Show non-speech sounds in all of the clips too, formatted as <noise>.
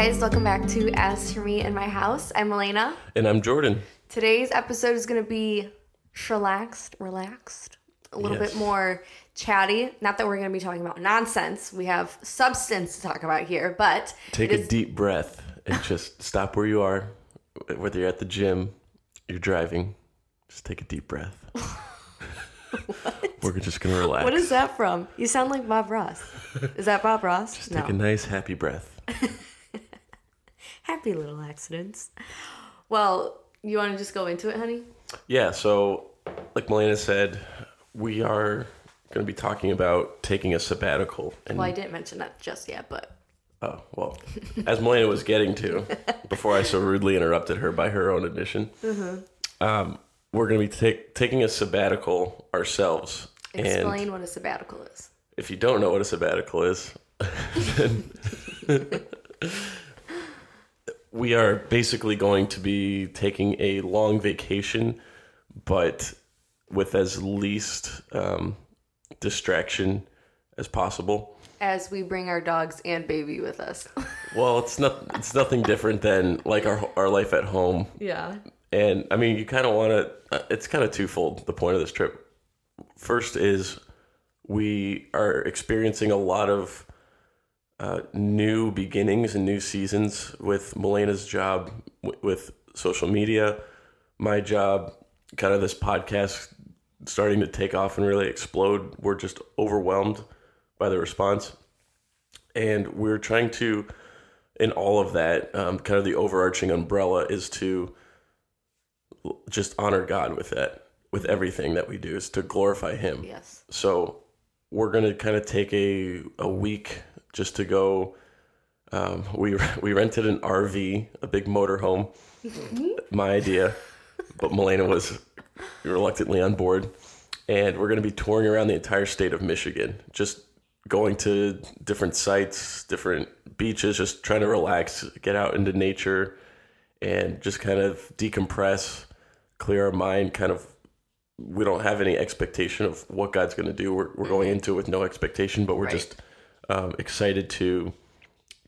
guys, welcome back to As For Me in My House. I'm Elena. And I'm Jordan. Today's episode is going to be relaxed, relaxed, a little Yes. bit more chatty. Not that we're going to be talking about nonsense. We have substance to talk about here, but Take it a is- deep breath and just <laughs> stop where you are. Whether you're at the gym, you're driving, just take a deep breath. <laughs> <laughs> We're just gonna relax. What is that from? You sound like Bob Ross. Is that Bob Ross? Just take a nice happy breath. Happy little accidents. Well, you want to just go into it, honey? Yeah, so like Melina said, we are gonna be talking about taking a sabbatical. And Well, I didn't mention that just yet, but oh well, as Melina was getting to <laughs> before I so rudely interrupted her by her own admission. Mm-hmm. Um, we're gonna be take, taking a sabbatical ourselves. And explain what a sabbatical is. if you don't know what a sabbatical is, <laughs> then <laughs> we are basically going to be taking a long vacation, but with as least um, distraction as possible. As we bring our dogs and baby with us. <laughs> Well, it's not. It's nothing different than like our our life at home, yeah. and I mean, you kind of want to. It's kind of twofold. The point of this trip, first is we are experiencing a lot of uh, new beginnings and new seasons with Melena's job w- with social media, my job, kind of this podcast starting to take off and really explode. We're just overwhelmed by the response, and we're trying to. In all of that, um, kind of the overarching umbrella is to just honor God with that, with everything that we do, is to glorify Him. Yes. So we're gonna kind of take a a week just to go. Um, we <laughs> we rented an RV, a big motorhome. My idea, but Melena was reluctantly on board, and we're gonna be touring around the entire state of Michigan, just going to different sites, different beaches, just trying to relax, get out into nature, and just kind of decompress, clear our mind, kind of we don't have any expectation of what God's going to do. We're, we're going into it with no expectation, but we're Right. just um, excited to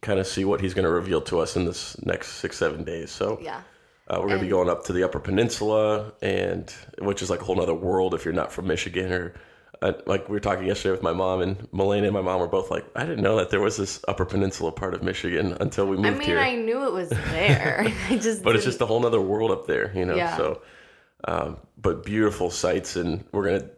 kind of see what He's going to reveal to us in this next six, seven days. So Yeah. uh, we're going to be going up to the Upper Peninsula, and which is like a whole other world if you're not from Michigan or. Uh, like we were talking yesterday with my mom and Melena and my mom were both like, I didn't know that there was this Upper Peninsula part of Michigan until we moved here. I mean, here. I knew it was there. <laughs> <laughs> I just but it's didn't- just a whole other world up there, you know. Yeah. So, um, but beautiful sights, and we're gonna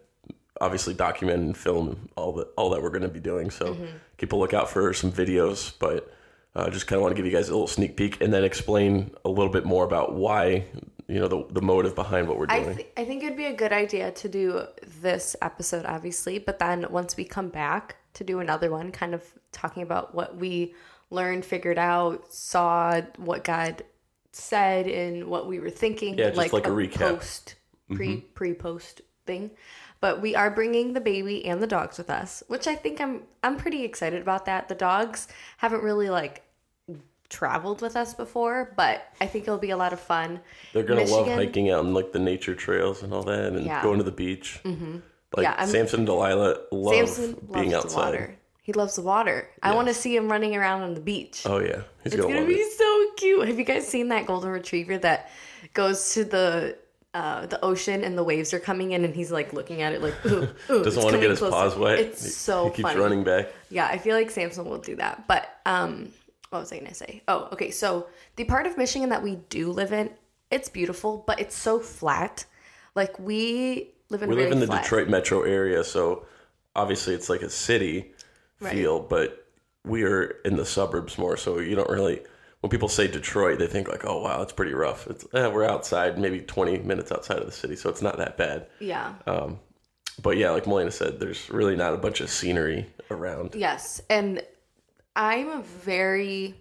obviously document and film all that all that we're gonna be doing. So Mm-hmm. keep a lookout for some videos, but uh, just kind of want to give you guys a little sneak peek, and then explain a little bit more about why you know the the motive behind what we're I, doing. th- I think it'd be a good idea to do this episode, obviously, but then once we come back to do another one, kind of talking about what we learned, figured out, saw, what God said, and what we were thinking. Yeah, just like a recap. Mm-hmm. Post, pre pre post thing. But we are bringing the baby and the dogs with us, which I think I'm I'm pretty excited about that. The dogs haven't really like traveled with us before, but I think it'll be a lot of fun. They're gonna love hiking out in like the nature trails and all that, and Yeah. going to the beach. Mm-hmm. Like Yeah, I'm- Samson and Delilah love Samson being loves outside. the water. He loves the water. I want to see him running around on the beach. Oh yeah, he's it's gonna, gonna be it. so cute. Have you guys seen that golden retriever that goes to the uh, the ocean and the waves are coming in and he's like looking at it like ooh, ooh, <laughs> Doesn't want to get his closer. paws wet. It's He- so he keeps funny. running back. Yeah, I feel like Samson will do that. But um what was I gonna say? Oh, okay. So the part of Michigan that we do live in, it's beautiful, but it's so flat. Like we live in we live in the flat. Detroit metro area, so obviously it's like a city Right. feel, but we are in the suburbs more, so you don't really. When people say Detroit, they think like, "Oh wow, it's pretty rough." It's eh, we're outside, maybe twenty minutes outside of the city, so it's not that bad. Yeah. But yeah, like Melena said, there's really not a bunch of scenery around. Yes, and I'm a very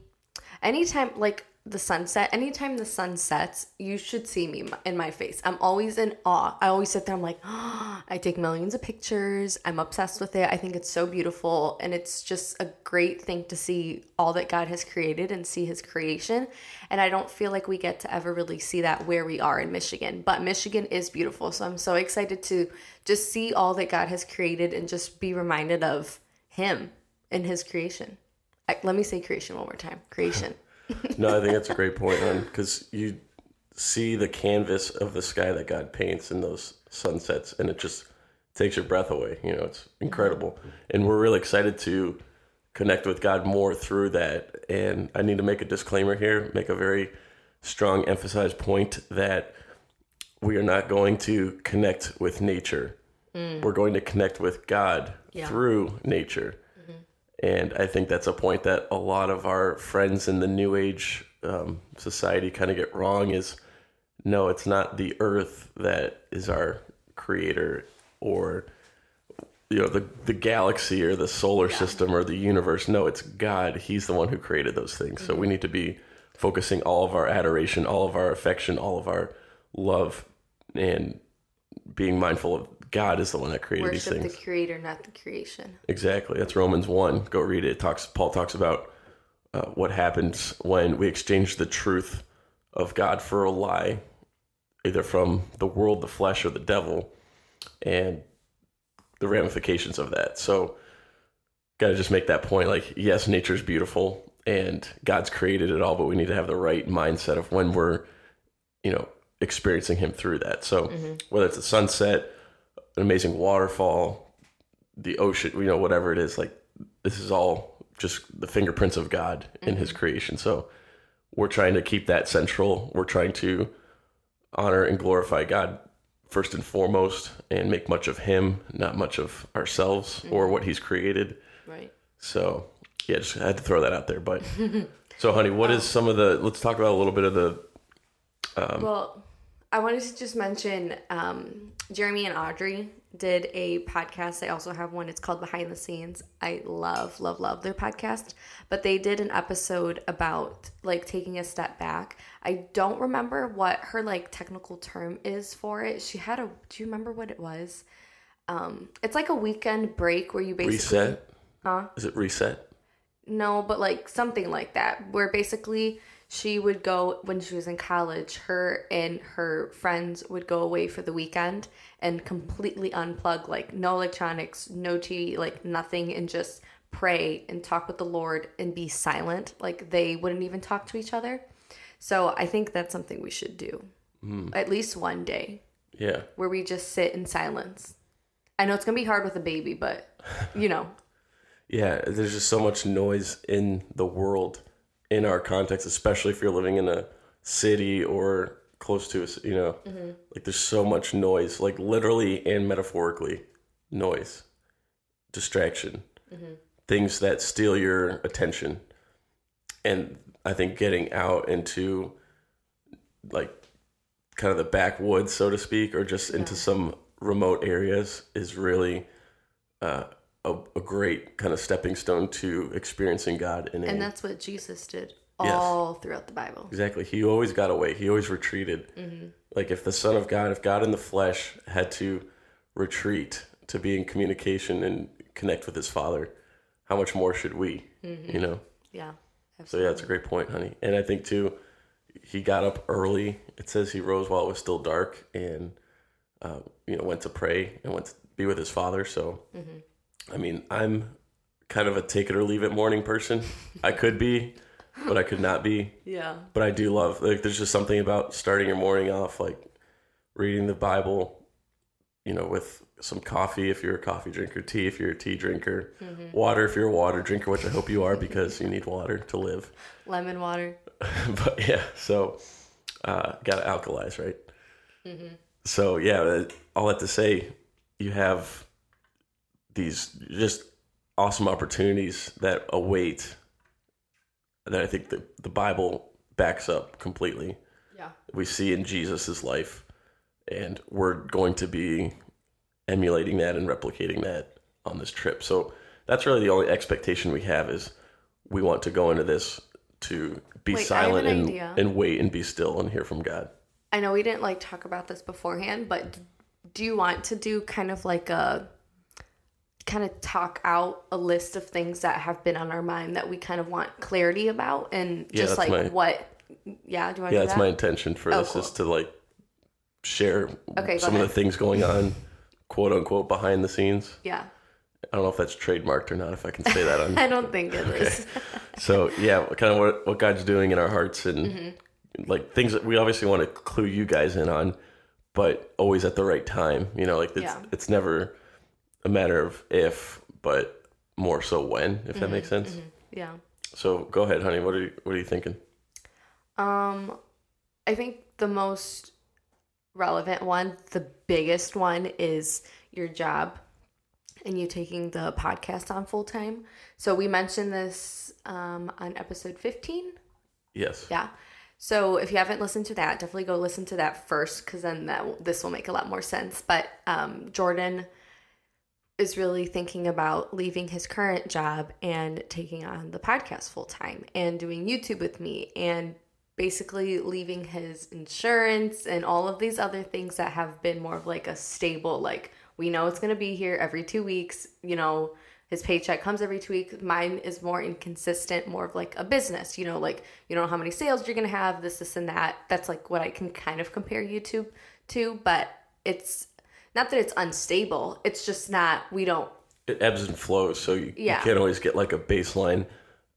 anytime like the sunset, anytime the sun sets, you should see me in my face. I'm always in awe. I always sit there. I'm like, <gasps> I take millions of pictures. I'm obsessed with it. I think it's so beautiful, and it's just a great thing to see all that God has created and see His creation. And I don't feel like we get to ever really see that where we are in Michigan. But Michigan is beautiful, so I'm so excited to just see all that God has created and just be reminded of Him and His creation. I, let me say creation one more time. Creation. <laughs> No, I think that's a great point, because you see the canvas of the sky that God paints in those sunsets, and it just takes your breath away. You know, it's incredible, and we're really excited to connect with God more through that. And I need to make a disclaimer here, make a very strong emphasized point that we are not going to connect with nature. Mm. We're going to connect with God Yeah. through nature. And I think that's a point that a lot of our friends in the New Age um, society kind of get wrong is no, it's not the earth that is our creator or you know the the galaxy or the solar system or the universe. No it's god. He's the one who created those things. So we need to be focusing all of our adoration all of our affection all of our love and being mindful of god is the one that created these things. Worship the creator, not the creation. Exactly. That's Romans 1. Go read it. it talks Paul talks about uh, what happens when we exchange the truth of God for a lie, either from the world, the flesh, or the devil, and the ramifications of that. So, got to just make that point. Like, yes, nature's beautiful and God's created it all, but we need to have the right mindset of when we're, you know, experiencing Him through that. So, whether it's a sunset, an amazing waterfall, the ocean, you know, whatever it is, like this is all just the fingerprints of God in his mm-hmm. creation. So we're trying to keep that central. We're trying to honor and glorify God first and foremost and make much of him, not much of ourselves or mm-hmm. what he's created. Right. So yeah, just had to throw that out there. But <laughs> so honey, what is some of the let's talk about a little bit of the um, Well, I wanted to just mention um, Jeremy and Audrey did a podcast. They also have one. It's called Behind the Scenes. I love, love, love their podcast. But they did an episode about like taking a step back. I don't remember what her like technical term is for it. She had a. Do you remember what it was? Um, it's like a weekend break where you basically reset? Huh? Is it reset? No, but like something like that, where basically she would go when she was in college, her and her friends would go away for the weekend and completely unplug, like no electronics, no TV, like nothing, and just pray and talk with the Lord and be silent. Like they wouldn't even talk to each other. So I think that's something we should do hmm. at least one day Yeah. where we just sit in silence. I know it's gonna be hard with a baby, but you know, <laughs> Yeah, there's just so much noise in the world in our context, especially if you're living in a city or close to us, you know. Like there's so much noise, like literally and metaphorically, noise, distraction, things that steal your attention. And I think getting out into like kind of the backwoods, so to speak, or just into some remote areas is really uh, a, a great kind of stepping stone to experiencing God in and that's what Jesus did all throughout the Bible. exactly. He always got away. He always retreated. Mm-hmm. Like if the Son of God, if God in the flesh had to retreat to be in communication and connect with His Father, how much more should we? Mm-hmm. You know. Yeah. So yeah, it's a great point, honey. And I think too, he got up early. It says he rose while it was still dark, and uh, you know went to pray and went to be with his father. So, mm-hmm. I mean, I'm kind of a take it or leave it morning person. I could be, but I could not be. Yeah. But I do love like there's just something about starting your morning off like reading the Bible, you know, with some coffee if you're a coffee drinker, tea if you're a tea drinker, water if you're a water drinker, which I hope you are because you need water to live. <laughs> Lemon water. <laughs> but yeah, so uh, got to alkalize, right? So yeah, all that to say, you have these just awesome opportunities that await that I think the, the Bible backs up completely. Yeah. We see in Jesus's life, and we're going to be emulating that and replicating that on this trip. So that's really the only expectation we have is we want to go into this to be Wait, silent an and, and wait and be still and hear from God. I know we didn't like talk about this beforehand, but do you want to do kind of like a kind of talk out a list of things that have been on our mind that we kind of want clarity about and Yeah, just like my- what yeah, do you want Yeah, do that's that? my intention for Oh, this cool. is to like share Okay, some of the things going on, quote unquote, behind the scenes. yeah. I don't know if that's trademarked or not. If I can say that on. <laughs> I don't think it is. <laughs> so yeah, kind of what what God's doing in our hearts and Mm-hmm. like things that we obviously want to clue you guys in on, but always at the right time. You know, like it's Yeah. it's never a matter of if, but more so when. If that Mm-hmm. makes sense. Yeah. So go ahead, honey. What are you, what are you thinking? Um, I think the most relevant one, the biggest one, is your job and you taking the podcast on full time. So we mentioned this um, on episode 15. Yes. Yeah. So if you haven't listened to that, definitely go listen to that first because then that this will make a lot more sense. But um, Jordan is really thinking about leaving his current job and taking on the podcast full time and doing YouTube with me and basically leaving his insurance and all of these other things that have been more of like a stable like we know it's going to be here every 2 weeks, you know, his paycheck comes every two weeks. Mine is more inconsistent, more of like a business, you know, like you don't know how many sales you're gonna have, this, this, and that. That's like what I can kind of compare YouTube to, but it's not that it's unstable. It's just not. We don't. It ebbs and flows, so you, Yeah. you can't always get like a baseline.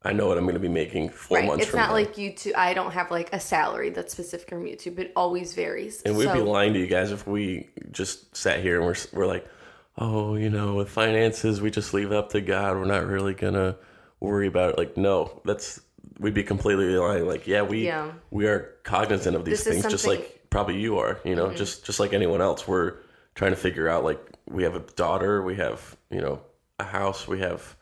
I know what I'm going to be making four Right. months It's not now. like YouTube. I don't have like a salary that's specific from YouTube. It always varies. And we'd So- be lying to you guys if we just sat here and we're, we're like, oh, you know, with finances, we just leave it up to God. We're not really going to worry about it. Like, no, that's, we'd be completely lying. Like, yeah, we, Yeah. we are cognizant of these This is things, just like probably you are, you know, mm-hmm. just, just like anyone else. We're trying to figure out, like, we have a daughter, we have, you know, a house, we have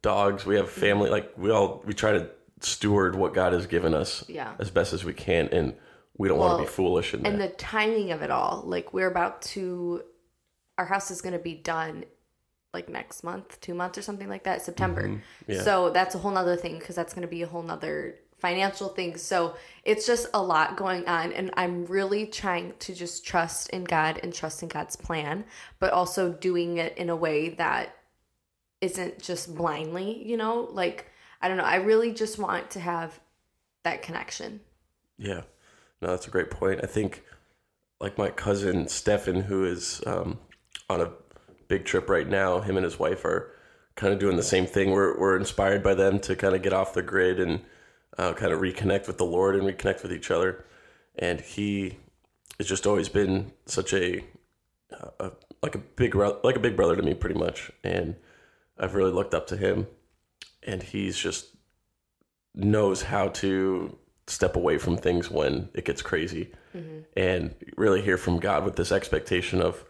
dogs, we have family. Like, we all, we try to steward what God has given us Yeah. as best as we can. And we don't want to be foolish in that. and the timing of it all like we're about to our house is going to be done like next month two months or something like that september Mm-hmm. Yeah. so that's a whole nother thing because that's going to be a whole nother financial things. so it's just a lot going on and i'm really trying to just trust in god and trust in god's plan but also doing it in a way that isn't just blindly you know like i don't know i really just want to have that connection Yeah, no, that's a great point. I think, like my cousin Stefan, who is um, on a big trip right now, him and his wife are kind of doing the same thing. We're we're inspired by them to kind of get off the grid and uh, kind of reconnect with the Lord and reconnect with each other. And he has just always been such a, a like a big like a big brother to me, pretty much. And I've really looked up to him, and he's just knows how to step away from things when it gets crazy and really hear from God with this expectation of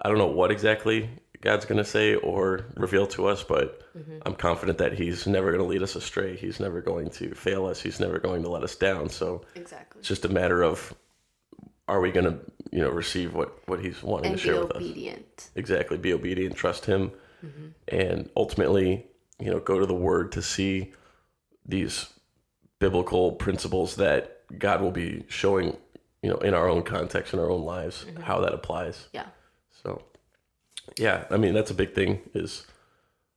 I don't know what exactly God's going to say or reveal to us, but mm-hmm. I'm confident that He's never going to lead us astray. He's never going to fail us. He's never going to let us down. So exactly it's just a matter of are we going to, you know, receive what what He's wanting and to share with us? And be obedient exactly be obedient trust him mm-hmm. and ultimately you know go to the word to see these biblical principles that god will be showing you know in our own context in our own lives mm-hmm. how that applies yeah so yeah i mean that's a big thing is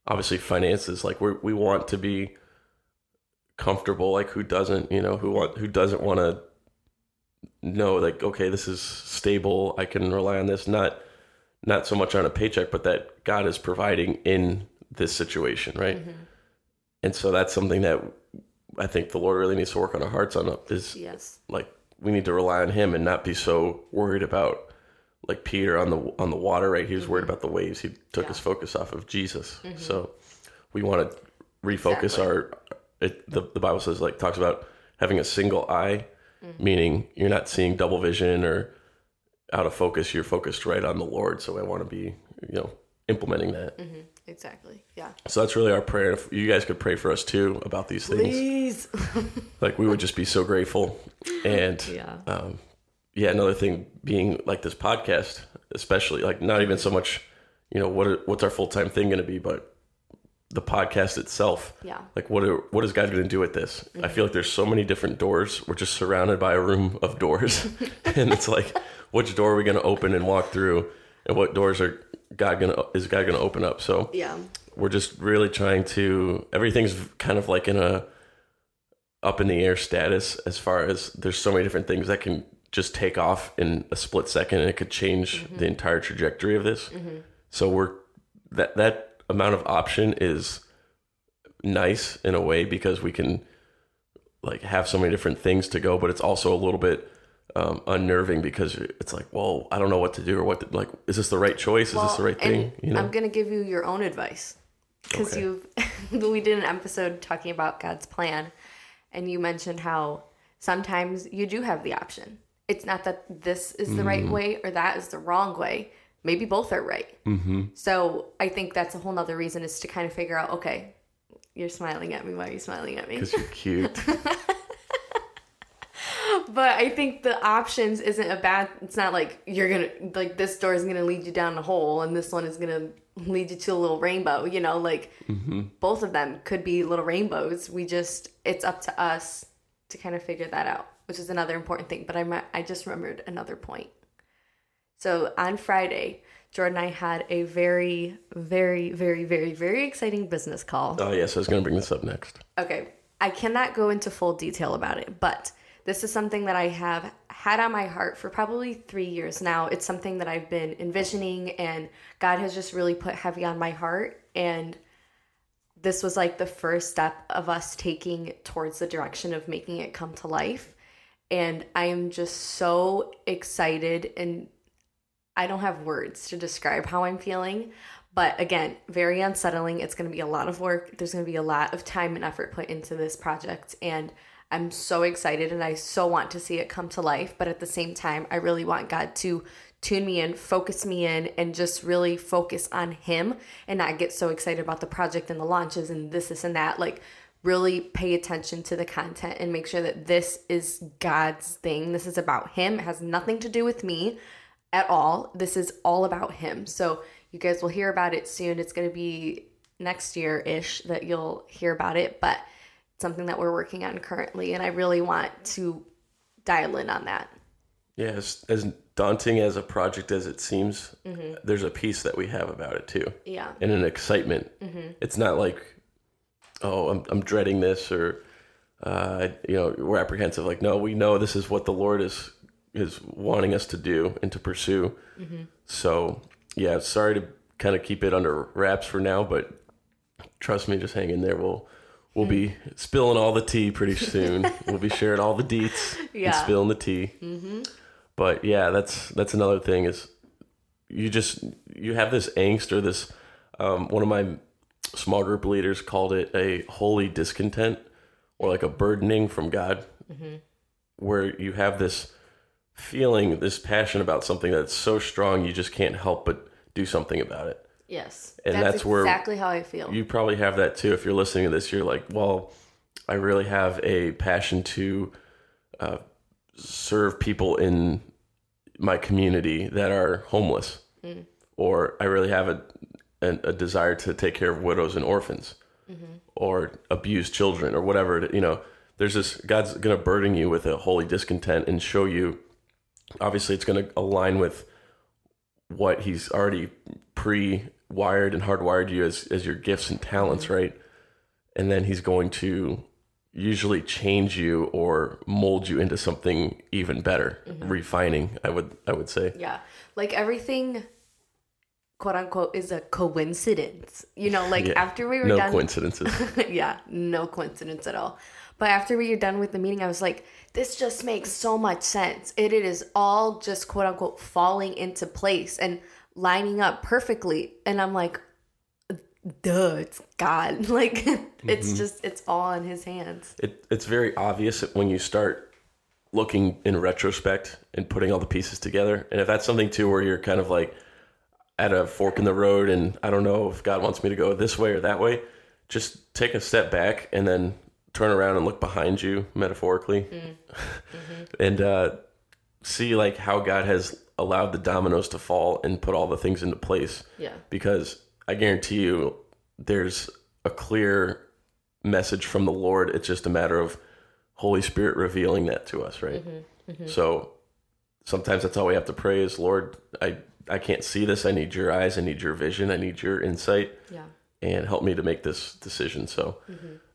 obviously finances like we we want to be comfortable like who doesn't you know who want who doesn't want to know like okay this is stable i can rely on this not not so much on a paycheck but that god is providing in this situation right? Mm-hmm. And so that's something that i think the lord really needs to work on our hearts on is yes. like we need to rely on him and not be so worried about like Peter on the on the water, right? He was worried mm-hmm. about the waves. He took his focus off of Jesus. Mm-hmm. So we want to refocus Exactly. our. It, the the Bible says like talks about having a single eye, mm-hmm. meaning you're not seeing double vision or out of focus. You're focused right on the Lord. So I want to be you know implementing that. exactly yeah So that's really our prayer. If you guys could pray for us too about these things, please <laughs> like we would just be so grateful. And yeah um, yeah, another thing being like this podcast, especially like not even so much, you know, what are, what's our full time thing going to be, but the podcast itself. Yeah. Like what are, what is God going to do with this? I mm-hmm. feel like there's so many different doors. We're just surrounded by a room of doors, <laughs> <laughs> and it's like, which door are we going to open and walk through, and what doors are God going to is God going to open up? So yeah we're just really trying to everything's kind of like in a up in the air status as far as there's so many different things that can just take off in a split second and it could change the entire trajectory of this so we're that that amount of option is nice in a way because we can like have so many different things to go, but it's also a little bit um, unnerving because it's like, well, I don't know what to do or what to, like. Is this the right choice? Is this the right thing? You know, I'm gonna give you your own advice because Okay. you've <laughs> we did an episode talking about God's plan, and you mentioned how sometimes you do have the option. It's not that this is the Mm. right way or that is the wrong way. Maybe both are right. Mm-hmm. So I think that's a whole nother reason is to kind of figure out. Okay, you're smiling at me. Why are you smiling at me? because you're cute. <laughs> But I think the options isn't a bad. It's not like you're gonna like this door is gonna lead you down a hole and this one is gonna lead you to a little rainbow. You know, like both of them could be little rainbows. We just it's up to us to kind of figure that out, which is another important thing. But I I just remembered another point. So on Friday, Jordan and I had a very, very, very, very, very exciting business call. oh yes, I was going to bring this up next. Okay, I cannot go into full detail about it, but this is something that I have had on my heart for probably three years now. It's something that I've been envisioning, and God has just really put heavy on my heart. And this was like the first step of us taking towards the direction of making it come to life. And I am just so excited and I don't have words to describe how I'm feeling. But again, very unsettling. It's going to be a lot of work. There's going to be a lot of time and effort put into this project. And I'm so excited and I so want to see it come to life. But at the same time, I really want God to tune me in, focus me in, and just really focus on Him and not get so excited about the project and the launches and this, this, and that. Like, really pay attention to the content and make sure that this is God's thing. This is about Him. It has nothing to do with me at all. This is all about him. So you guys will hear about it soon. It's going to be next year ish that you'll hear about it, but it's something that we're working on currently. And I really want to dial in on that. Yeah, as, as daunting as a project as it seems, Mm-hmm. there's a piece that we have about it too, Yeah. and an excitement. It's not like, oh, I'm, I'm dreading this or, uh, you know, we're apprehensive. Like, no, we know this is what the Lord is is wanting us to do and to pursue. So, yeah, sorry to kind of keep it under wraps for now, but trust me, just hang in there. We'll we'll be spilling all the tea pretty soon. we'll be sharing all the deets <laughs> and spilling the tea. But yeah, that's that's another thing is you just you have this angst or this. Um, one of my small group leaders called it a holy discontent or like a burdening from God, where you have this feeling, this passion about something that's so strong you just can't help but do something about it. Yes. And that's where exactly how I feel. You probably have that too. If you're listening to this, you're like, well, I really have a passion to uh, serve people in my community that are homeless, or I really have a, a, a desire to take care of widows and orphans, mm-hmm. or abused children, or whatever. You know, there's this God's going to burden you with a holy discontent and show you. Obviously, it's going to align with what He's already pre-wired and hardwired you as as your gifts and talents, mm-hmm. right? And then He's going to usually change you or mold you into something even better, mm-hmm. refining. I would I would say. yeah. Like everything, quote unquote, is a coincidence. You know, like Yeah. after we were No done. coincidences. <laughs> yeah, no coincidence at all. But after we were done with the meeting, I was like, this just makes so much sense. It, it is all just quote unquote falling into place and lining up perfectly. And I'm like, duh, it's God. <laughs> Like, it's mm-hmm. just, it's all in his hands. it, it's very obvious when you start looking in retrospect and putting all the pieces together. And if that's something too where you're kind of like at a fork in the road and I don't know if God wants me to go this way or that way, just take a step back and then turn around and look behind you metaphorically mm. <laughs> and uh, see like how God has allowed the dominoes to fall and put all the things into place Yeah. because I guarantee you there's a clear message from the Lord. It's just a matter of Holy Spirit revealing that to us, right? Mm-hmm. Mm-hmm. So sometimes that's all we have to pray is, Lord, I, I can't see this. I need your eyes. I need your vision. I need your insight Yeah. and help me to make this decision. So,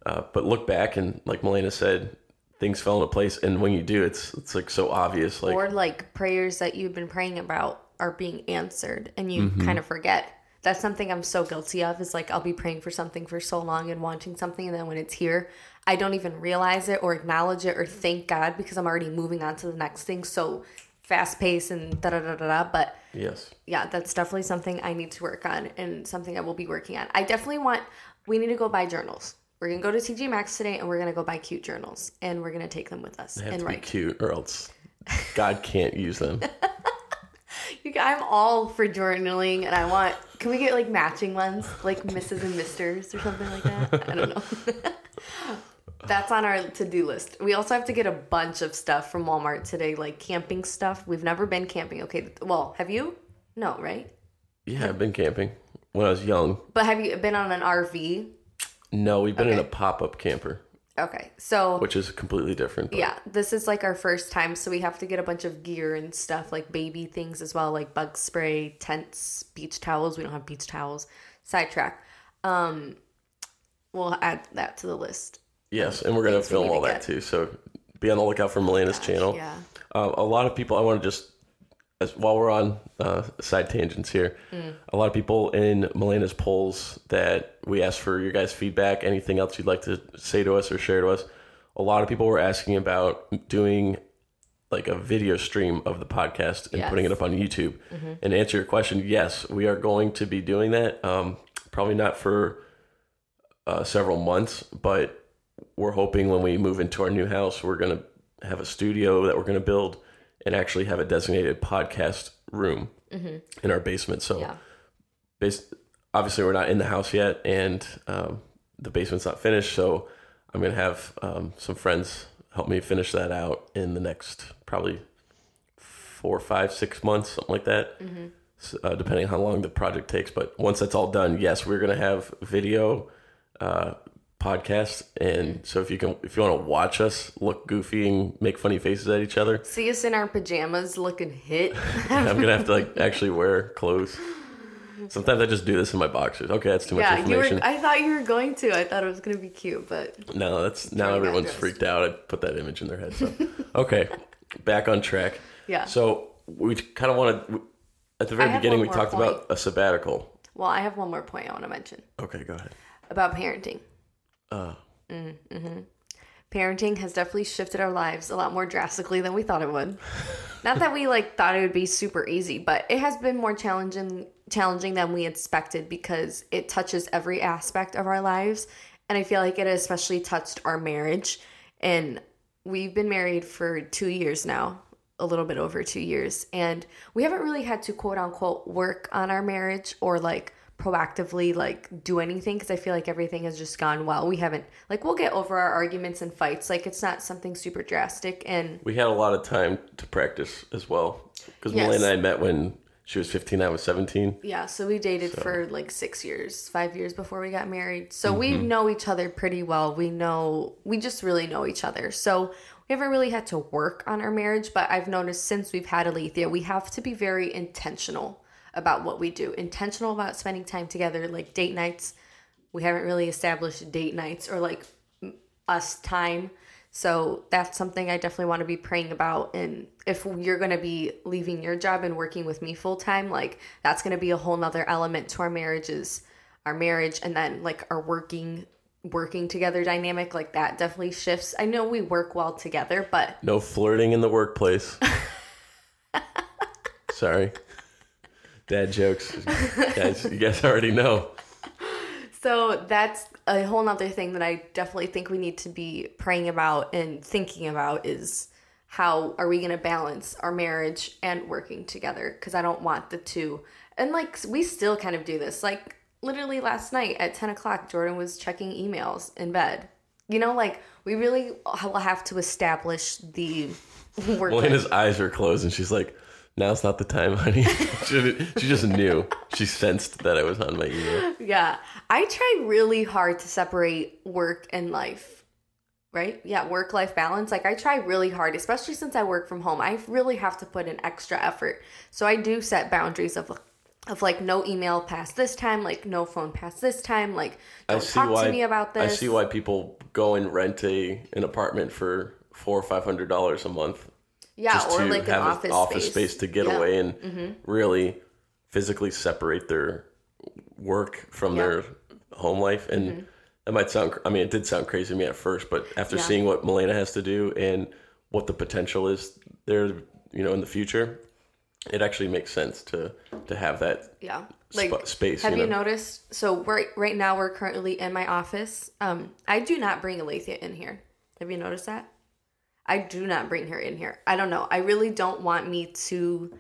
uh, but look back and like Melena said, things fell into place. And when you do, it's, it's like so obvious. Like, or like prayers that you've been praying about are being answered and you kind of forget That's something I'm so guilty of is like I'll be praying for something for so long and wanting something and then when it's here, I don't even realize it or acknowledge it or thank God because I'm already moving on to the next thing. So fast pace and da da da da da. But Yes. yeah, that's definitely something I need to work on and something I will be working on. I definitely want, we need to go buy journals. We're going to go to TJ Maxx today and we're going to go buy cute journals and we're going to take them with us They have and to be write. cute, or else <laughs> God can't use them. You g- I'm all for journaling and I want, can we get like matching ones? Like Mrs. and Misters or something like that? I don't know. <laughs> <laughs> That's on our to do list. We also have to get a bunch of stuff from Walmart today, like camping stuff. We've never been camping. Okay, well, have you? No, right? Yeah, I've been camping when I was young. But have you been on an RV? No, we've been in a pop up camper, Okay, so which is completely different. but- yeah, this is like our first time, so we have to get a bunch of gear and stuff, like baby things as well, like bug spray, tents, beach towels. We don't have beach towels. Sidetrack. Um, we'll add that to the list. Yes, and we're gonna Things we film need to all that too. So be on the lookout for Melena's channel. Yeah. Um, a lot of people. I want to just as while we're on uh, side tangents here. Mm. A lot of people in Melena's polls that we asked for your guys' feedback. Anything else you'd like to say to us or share to us? A lot of people were asking about doing like a video stream of the podcast and Yes. putting it up on YouTube. And to answer your question, yes, we are going to be doing that. Um, probably not for uh, several months, but we're hoping when we move into our new house, we're going to have a studio that we're going to build and actually have a designated podcast room in our basement. So, Yeah. obviously, we're not in the house yet, and um, the basement's not finished. So, I'm going to have um, some friends help me finish that out in the next probably four, five, six months, something like that. S- Uh, depending on how long the project takes. But once that's all done, yes, we're gonna have video uh, podcast, and so if you can, if you want to watch us look goofy and make funny faces at each other, See us in our pajamas looking hit. <laughs> I'm gonna have to like actually wear clothes. Sometimes I just do this in my boxers. Okay, that's too much yeah, you were. information. I thought you were going to. I thought it was gonna be cute, but No, that's now everyone's freaked out. I put that image in their head. So <laughs> okay, back on track. yeah. So we kind of want to. At the very beginning, we talked point. about a sabbatical. well, I have one more point I want to mention Okay, go ahead. about parenting. Uh, parenting has definitely shifted our lives a lot more drastically than we thought it would. <laughs> Not that we like thought it would be super easy, but it has been more challenging challenging than we expected because it touches every aspect of our lives. And I feel like it especially touched our marriage. And we've been married for 2 years now, a little bit over 2 years. And we haven't really had to quote unquote work on our marriage or like proactively like do anything because I feel like everything has just gone well. We haven't like we'll get over our arguments and fights. Like it's not something super drastic and we had a lot of time to practice as well because Yes. Melanie and I met when she was 15, I was 17. yeah, so we dated for like 6 years, 5 years before we got married. So we mm-hmm. know each other pretty well. We know we just really know each other. So we haven't really had to work on our marriage, but I've noticed since we've had Alethea, we have to be very intentional about what we do. Intentional about spending time together, like date nights. We haven't really established date nights or like us time. So that's something I definitely want to be praying about. And if you're going to be leaving your job and working with me full time, like that's going to be a whole nother element to our marriages, our marriage, and then like our working working together dynamic like that definitely shifts. I know we work well together, but No flirting in the workplace. <laughs> Sorry. Dad jokes. guys, you guys already know. So that's a whole nother thing that I definitely think we need to be praying about and thinking about is how are we going to balance our marriage and working together? Because I don't want the two. And like we still kind of do this. Like literally last night at 10 o'clock, Jordan was checking emails in bed. You know, like we really will have to establish the work. Melena's eyes are closed and she's like, now's not the time, honey. <laughs> she, she just knew. She sensed that I was on my email. Yeah. I try really hard to separate work and life. Right? Yeah, work life balance. Like I try really hard, especially since I work from home. I really have to put in extra effort. So I do set boundaries of of like no email past this time, like no phone past this time, like don't talk to me about this. I see why people go and rent a an apartment for four or five hundred dollars a month yeah, just or to like an have office, office space. space, to get Yeah. Mm-hmm. away and really physically separate their work from Yeah. Mm-hmm. their home life, and that might sound. I mean, it did sound crazy to me at first, but after Yeah. seeing what Milena has to do and what the potential is there, you know, in the future, it actually makes sense to to have that Yeah. sp- space. Have you, you, noticed? So right right now we're currently in my office. Um, I do not bring Alethea in here. Have you noticed that? I do not bring her in here. I don't know. I really don't want me to,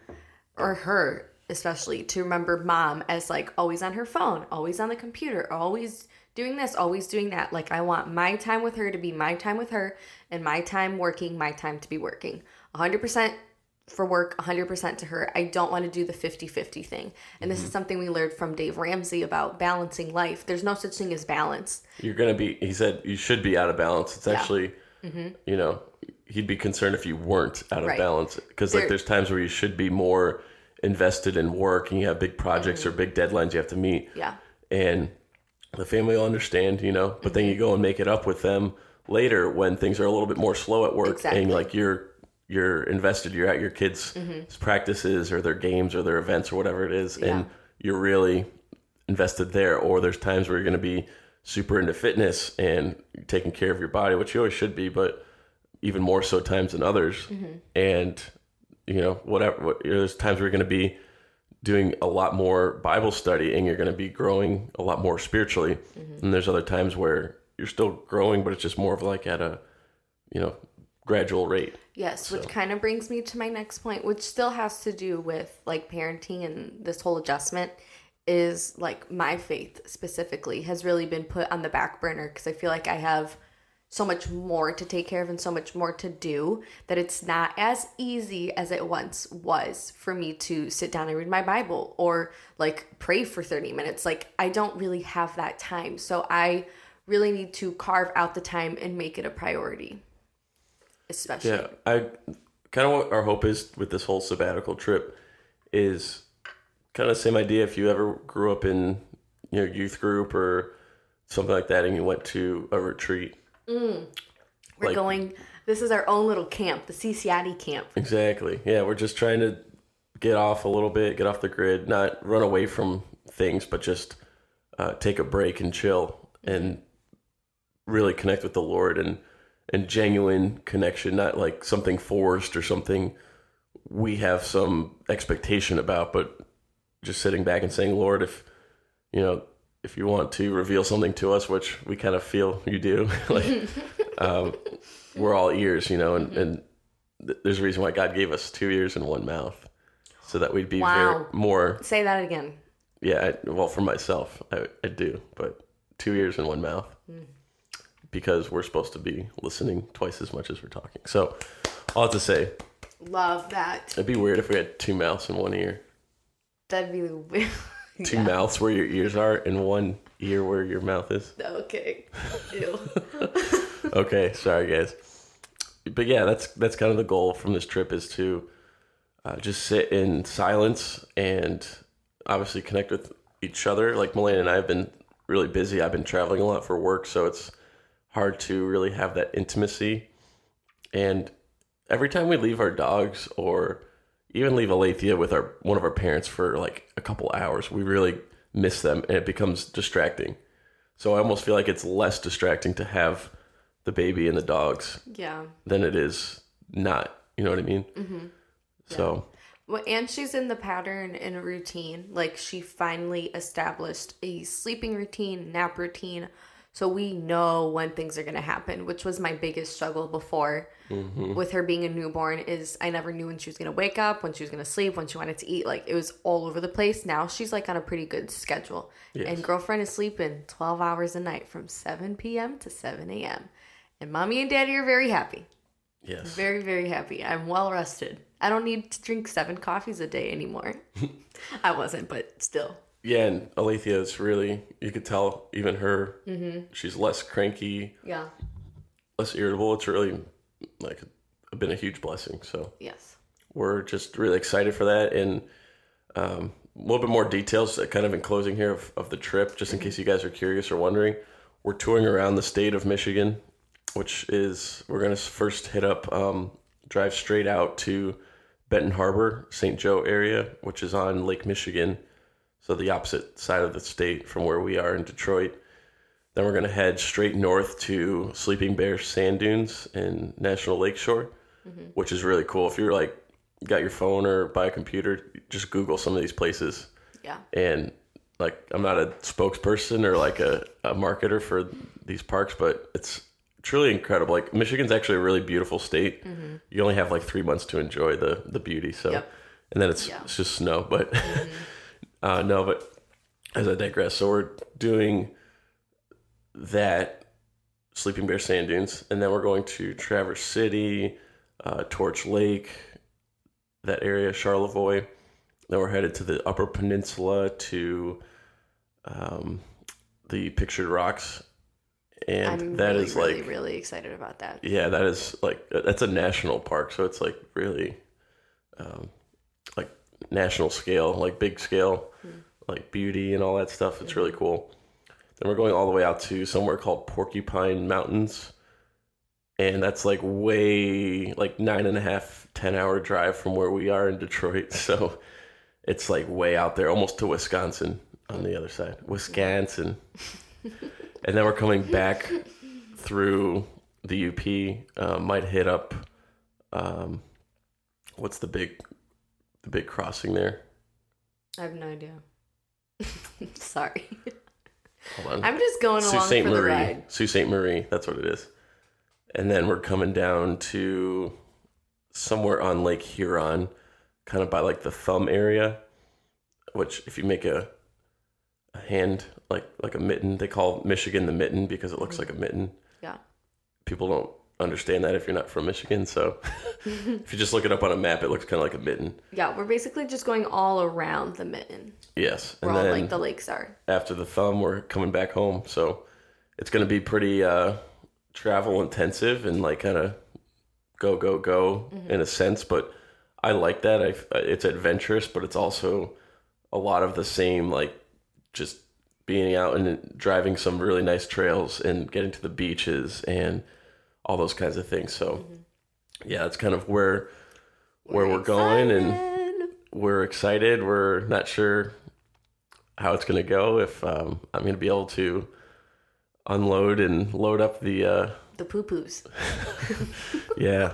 or her especially, to remember mom as like always on her phone, always on the computer, always doing this, always doing that. Like I want my time with her to be my time with her, and my time working, my time to be working. 100% for work 100% to her. I don't want to do the 50-50 thing. And this is mm-hmm. something we learned from Dave Ramsey about balancing life. There's no such thing as balance. You're gonna be. He said you should be out of balance. It's actually, mm-hmm. you know, he'd be concerned if you weren't out of Mm-hmm. Right. balance because like there's times where you should be more invested in work and you have big projects Mm-hmm. or big deadlines you have to meet. Yeah. and the family will understand, you know. But then you go and make it up with them later when things are a little bit more slow at work, Exactly. and like you're you're invested. You're at your kids' Mm-hmm. practices or their games or their events or whatever it is, Yeah. and you're really invested there. Or there's times where you're going to be super into fitness and taking care of your body, which you always should be, but even more so times than others. Mm-hmm. And you know, whatever. What, you know, there's times where you're going to be doing a lot more Bible study and you're going to be growing a lot more spiritually. And there's other times where you're still growing, but it's just more of like at a, you know, gradual rate. Yes, which kind of brings me to my next point, which still has to do with like parenting and this whole adjustment is like my faith specifically has really been put on the back burner because I feel like I have so much more to take care of and so much more to do that it's not as easy as it once was for me to sit down and read my Bible or like pray for 30 minutes. Like I don't really have that time. So I really need to carve out the time and make it a priority. Especially. Yeah. I kind of what our hope is with this whole sabbatical trip is kind of the same idea. If you ever grew up in, you know, youth group or something like that and you went to a retreat, We're like- going. This is our own little camp, the Cincinnati camp. Exactly. Yeah, we're just trying to get off a little bit, get off the grid, not run away from things, but just uh, take a break and chill and really connect with the Lord and and genuine connection, not like something forced or something we have some expectation about, but just sitting back and saying, Lord, if you know, if you want to reveal something to us, which we kind of feel you do, <laughs> like <laughs> um, we're all ears, you know, and, and th- there's a reason why God gave us two ears and one mouth, so that we'd be Wow. very more. Say that again. Yeah, I, well, for myself, I, I do, but two ears and one mouth, because we're supposed to be listening twice as much as we're talking. So, all to say, Love that. it'd be weird if we had two mouths and one ear, That'd be weird. <laughs> <laughs> two mouths where your ears are, and one ear where your mouth is. Okay. <laughs> Ew. <laughs> okay, sorry guys. But yeah, that's that's kind of the goal from this trip is to uh, just sit in silence and obviously connect with each other. Like Milena and I have been really busy. I've been traveling a lot for work, so it's hard to really have that intimacy. And every time we leave our dogs or even leave Alethea with our one of our parents for like a couple hours, we really miss them and it becomes distracting. So I almost feel like it's less distracting to have the baby and the dogs Yeah. than it is not. You know what I mean? Mm-hmm. So Well, and she's in the pattern and a routine. Like she finally established a sleeping routine, nap routine. So we know when things are going to happen, which was my biggest struggle before mm-hmm. with her being a newborn is I never knew when she was going to wake up, when she was going to sleep, when she wanted to eat. Like it was all over the place. Now she's like on a pretty good schedule. And girlfriend is sleeping 12 hours a night from 7 p.m. to 7 a.m. And mommy and daddy are very happy. yes, Very, very happy. I'm well rested. I don't need to drink seven coffees a day anymore. <laughs> <laughs> I wasn't, but still. Yeah. And Alethea is really you could tell even her. Mm-hmm. She's less cranky, Yeah. less irritable. It's really like been a huge blessing. So Yes. we're just really excited for that and um, a little bit more details uh, kind of in closing here of, of the trip just in case you guys are curious or wondering we're touring around the state of michigan which is we're going to first hit up um, drive straight out to benton harbor st joe area which is on lake michigan so the opposite side of the state from where we are in Detroit. Then we're going to head straight north to Sleeping Bear Sand Dunes in National Lakeshore, mm-hmm. which is really cool. If you're like got your phone or by a computer, just Google some of these places. Yeah. And like, I'm not a spokesperson or like a, a marketer for these parks, but it's truly incredible. Like Michigan's actually a really beautiful state. Mm-hmm. You only have like three months to enjoy the the beauty. So, Yep. and then it's Yeah. it's just snow. But mm-hmm. <laughs> uh, no, but as I digress, so we're doing that Sleeping Bear Sand Dunes, and then we're going to Traverse City, uh, Torch Lake, that area, Charlevoix. Then we're headed to the Upper Peninsula to um, the Pictured Rocks, and I'm that really, is like really excited about that. yeah, that is like that's a national park, so it's like really, um, national scale, like big scale, like beauty and all that stuff. It's really cool. Then we're going all the way out to somewhere called Porcupine Mountains, and that's like way like nine and a half, ten hour drive from where we are in Detroit. <laughs> So it's like way out there, almost to Wisconsin on the other side, Wisconsin. <laughs> and then we're coming back through the UP. Uh, might hit up. Um, what's the big, the big crossing there? I have no idea. <laughs> Sorry. Hold on. I'm just going Sault along Ste. for the Marie. ride. Sault Ste. Marie. That's what it is. And then we're coming down to somewhere on Lake Huron, kind of by like the thumb area, which if you make a a hand like like a mitten, they call Michigan the mitten because it looks mm. like a mitten. Yeah. People don't understand that if you're not from Michigan. So <laughs> if you just look it up on a map, it looks kind of like a mitten. Yeah, we're basically just going all around the mitten Yes. And all then like the lakes are. after the thumb, we're coming back home. So it's going to be pretty uh, travel intensive and like kind of go, go, go in a sense. But I like that. I, it's adventurous, but it's also a lot of the same, like just being out and driving some really nice trails and getting to the beaches and all those kinds of things. So yeah, that's kind of where where we're going and we're excited. We're not sure how it's going to go. If um, I'm going to be able to unload and load up the uh, the poo poos. <laughs> yeah,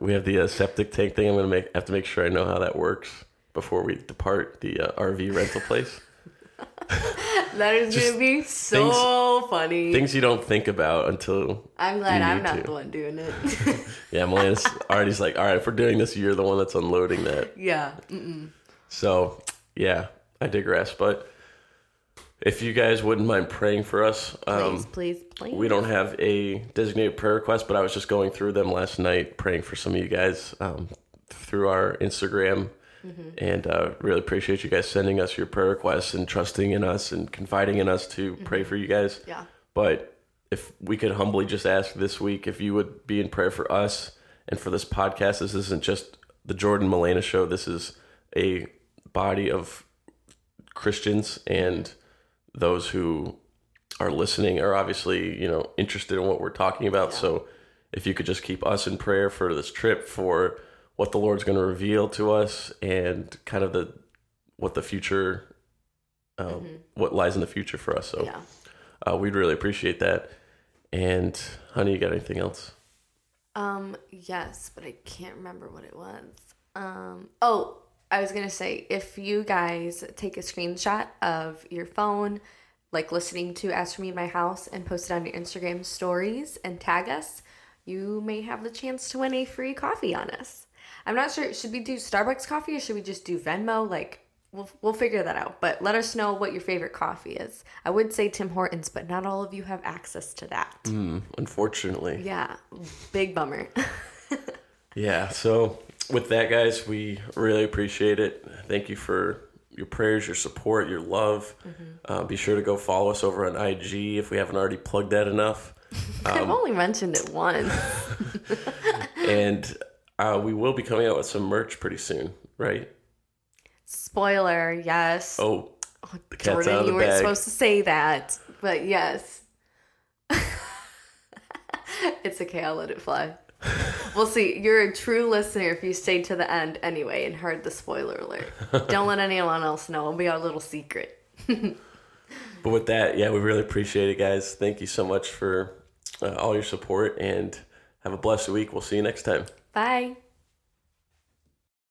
we have the uh, septic tank thing. I'm going to make have to make sure I know how that works before we depart the uh, RV rental place. <laughs> That is Just gonna be so funny. Things you don't think about until I'm glad I'm not to. the one doing it. <laughs> yeah, Milena's <laughs> already like, all right, if we're doing this, you're the one that's unloading that. yeah. Mm-mm. So, yeah, I digress. But if you guys wouldn't mind praying for us, um, Please, please, please. we don't have a designated prayer request, but I was just going through them last night, praying for some of you guys um, through our Instagram. And uh, really appreciate you guys sending us your prayer requests and trusting in us and confiding in us to pray for you guys. Yeah. But if we could humbly just ask this week if you would be in prayer for us and for this podcast, this isn't just the Jordan Milena show. This is a body of Christians and those who are listening are obviously, you know, interested in what we're talking about. So if you could just keep us in prayer for this trip, for what the Lord's going to reveal to us and kind of the what the future uh, what lies in the future for us. So Yeah. uh, we'd really appreciate that. And honey, you got anything else? Um, yes, but I can't remember what it was. Um, oh, I was gonna say if you guys take a screenshot of your phone, like listening to As for Me and My House, and post it on your Instagram stories and tag us, you may have the chance to win a free coffee on us. I'm not sure. Should we do Starbucks coffee or should we just do Venmo? Like, we'll we'll figure that out. But let us know what your favorite coffee is. I would say Tim Hortons, but not all of you have access to that. Hmm, unfortunately. Yeah, big bummer. <laughs> Yeah. So with that, guys, we really appreciate it. Thank you for your prayers, your support, your love. Uh, be sure to go follow us over on IG if we haven't already plugged that enough. <laughs> I've only mentioned it once. <laughs> And uh, we will be coming out with some merch pretty soon, right? Spoiler, yes. Oh, the cat's Jordan, you weren't bag. supposed to say that, but yes. <laughs> it's okay, I'll let it fly. We'll see. You're a true listener if you stayed to the end anyway and heard the spoiler alert. <laughs> Don't let anyone else know. It'll be our little secret. <laughs> But with that, yeah, we really appreciate it, guys. Thank you so much for uh, all your support and have a blessed week. We'll see you next time. Bye.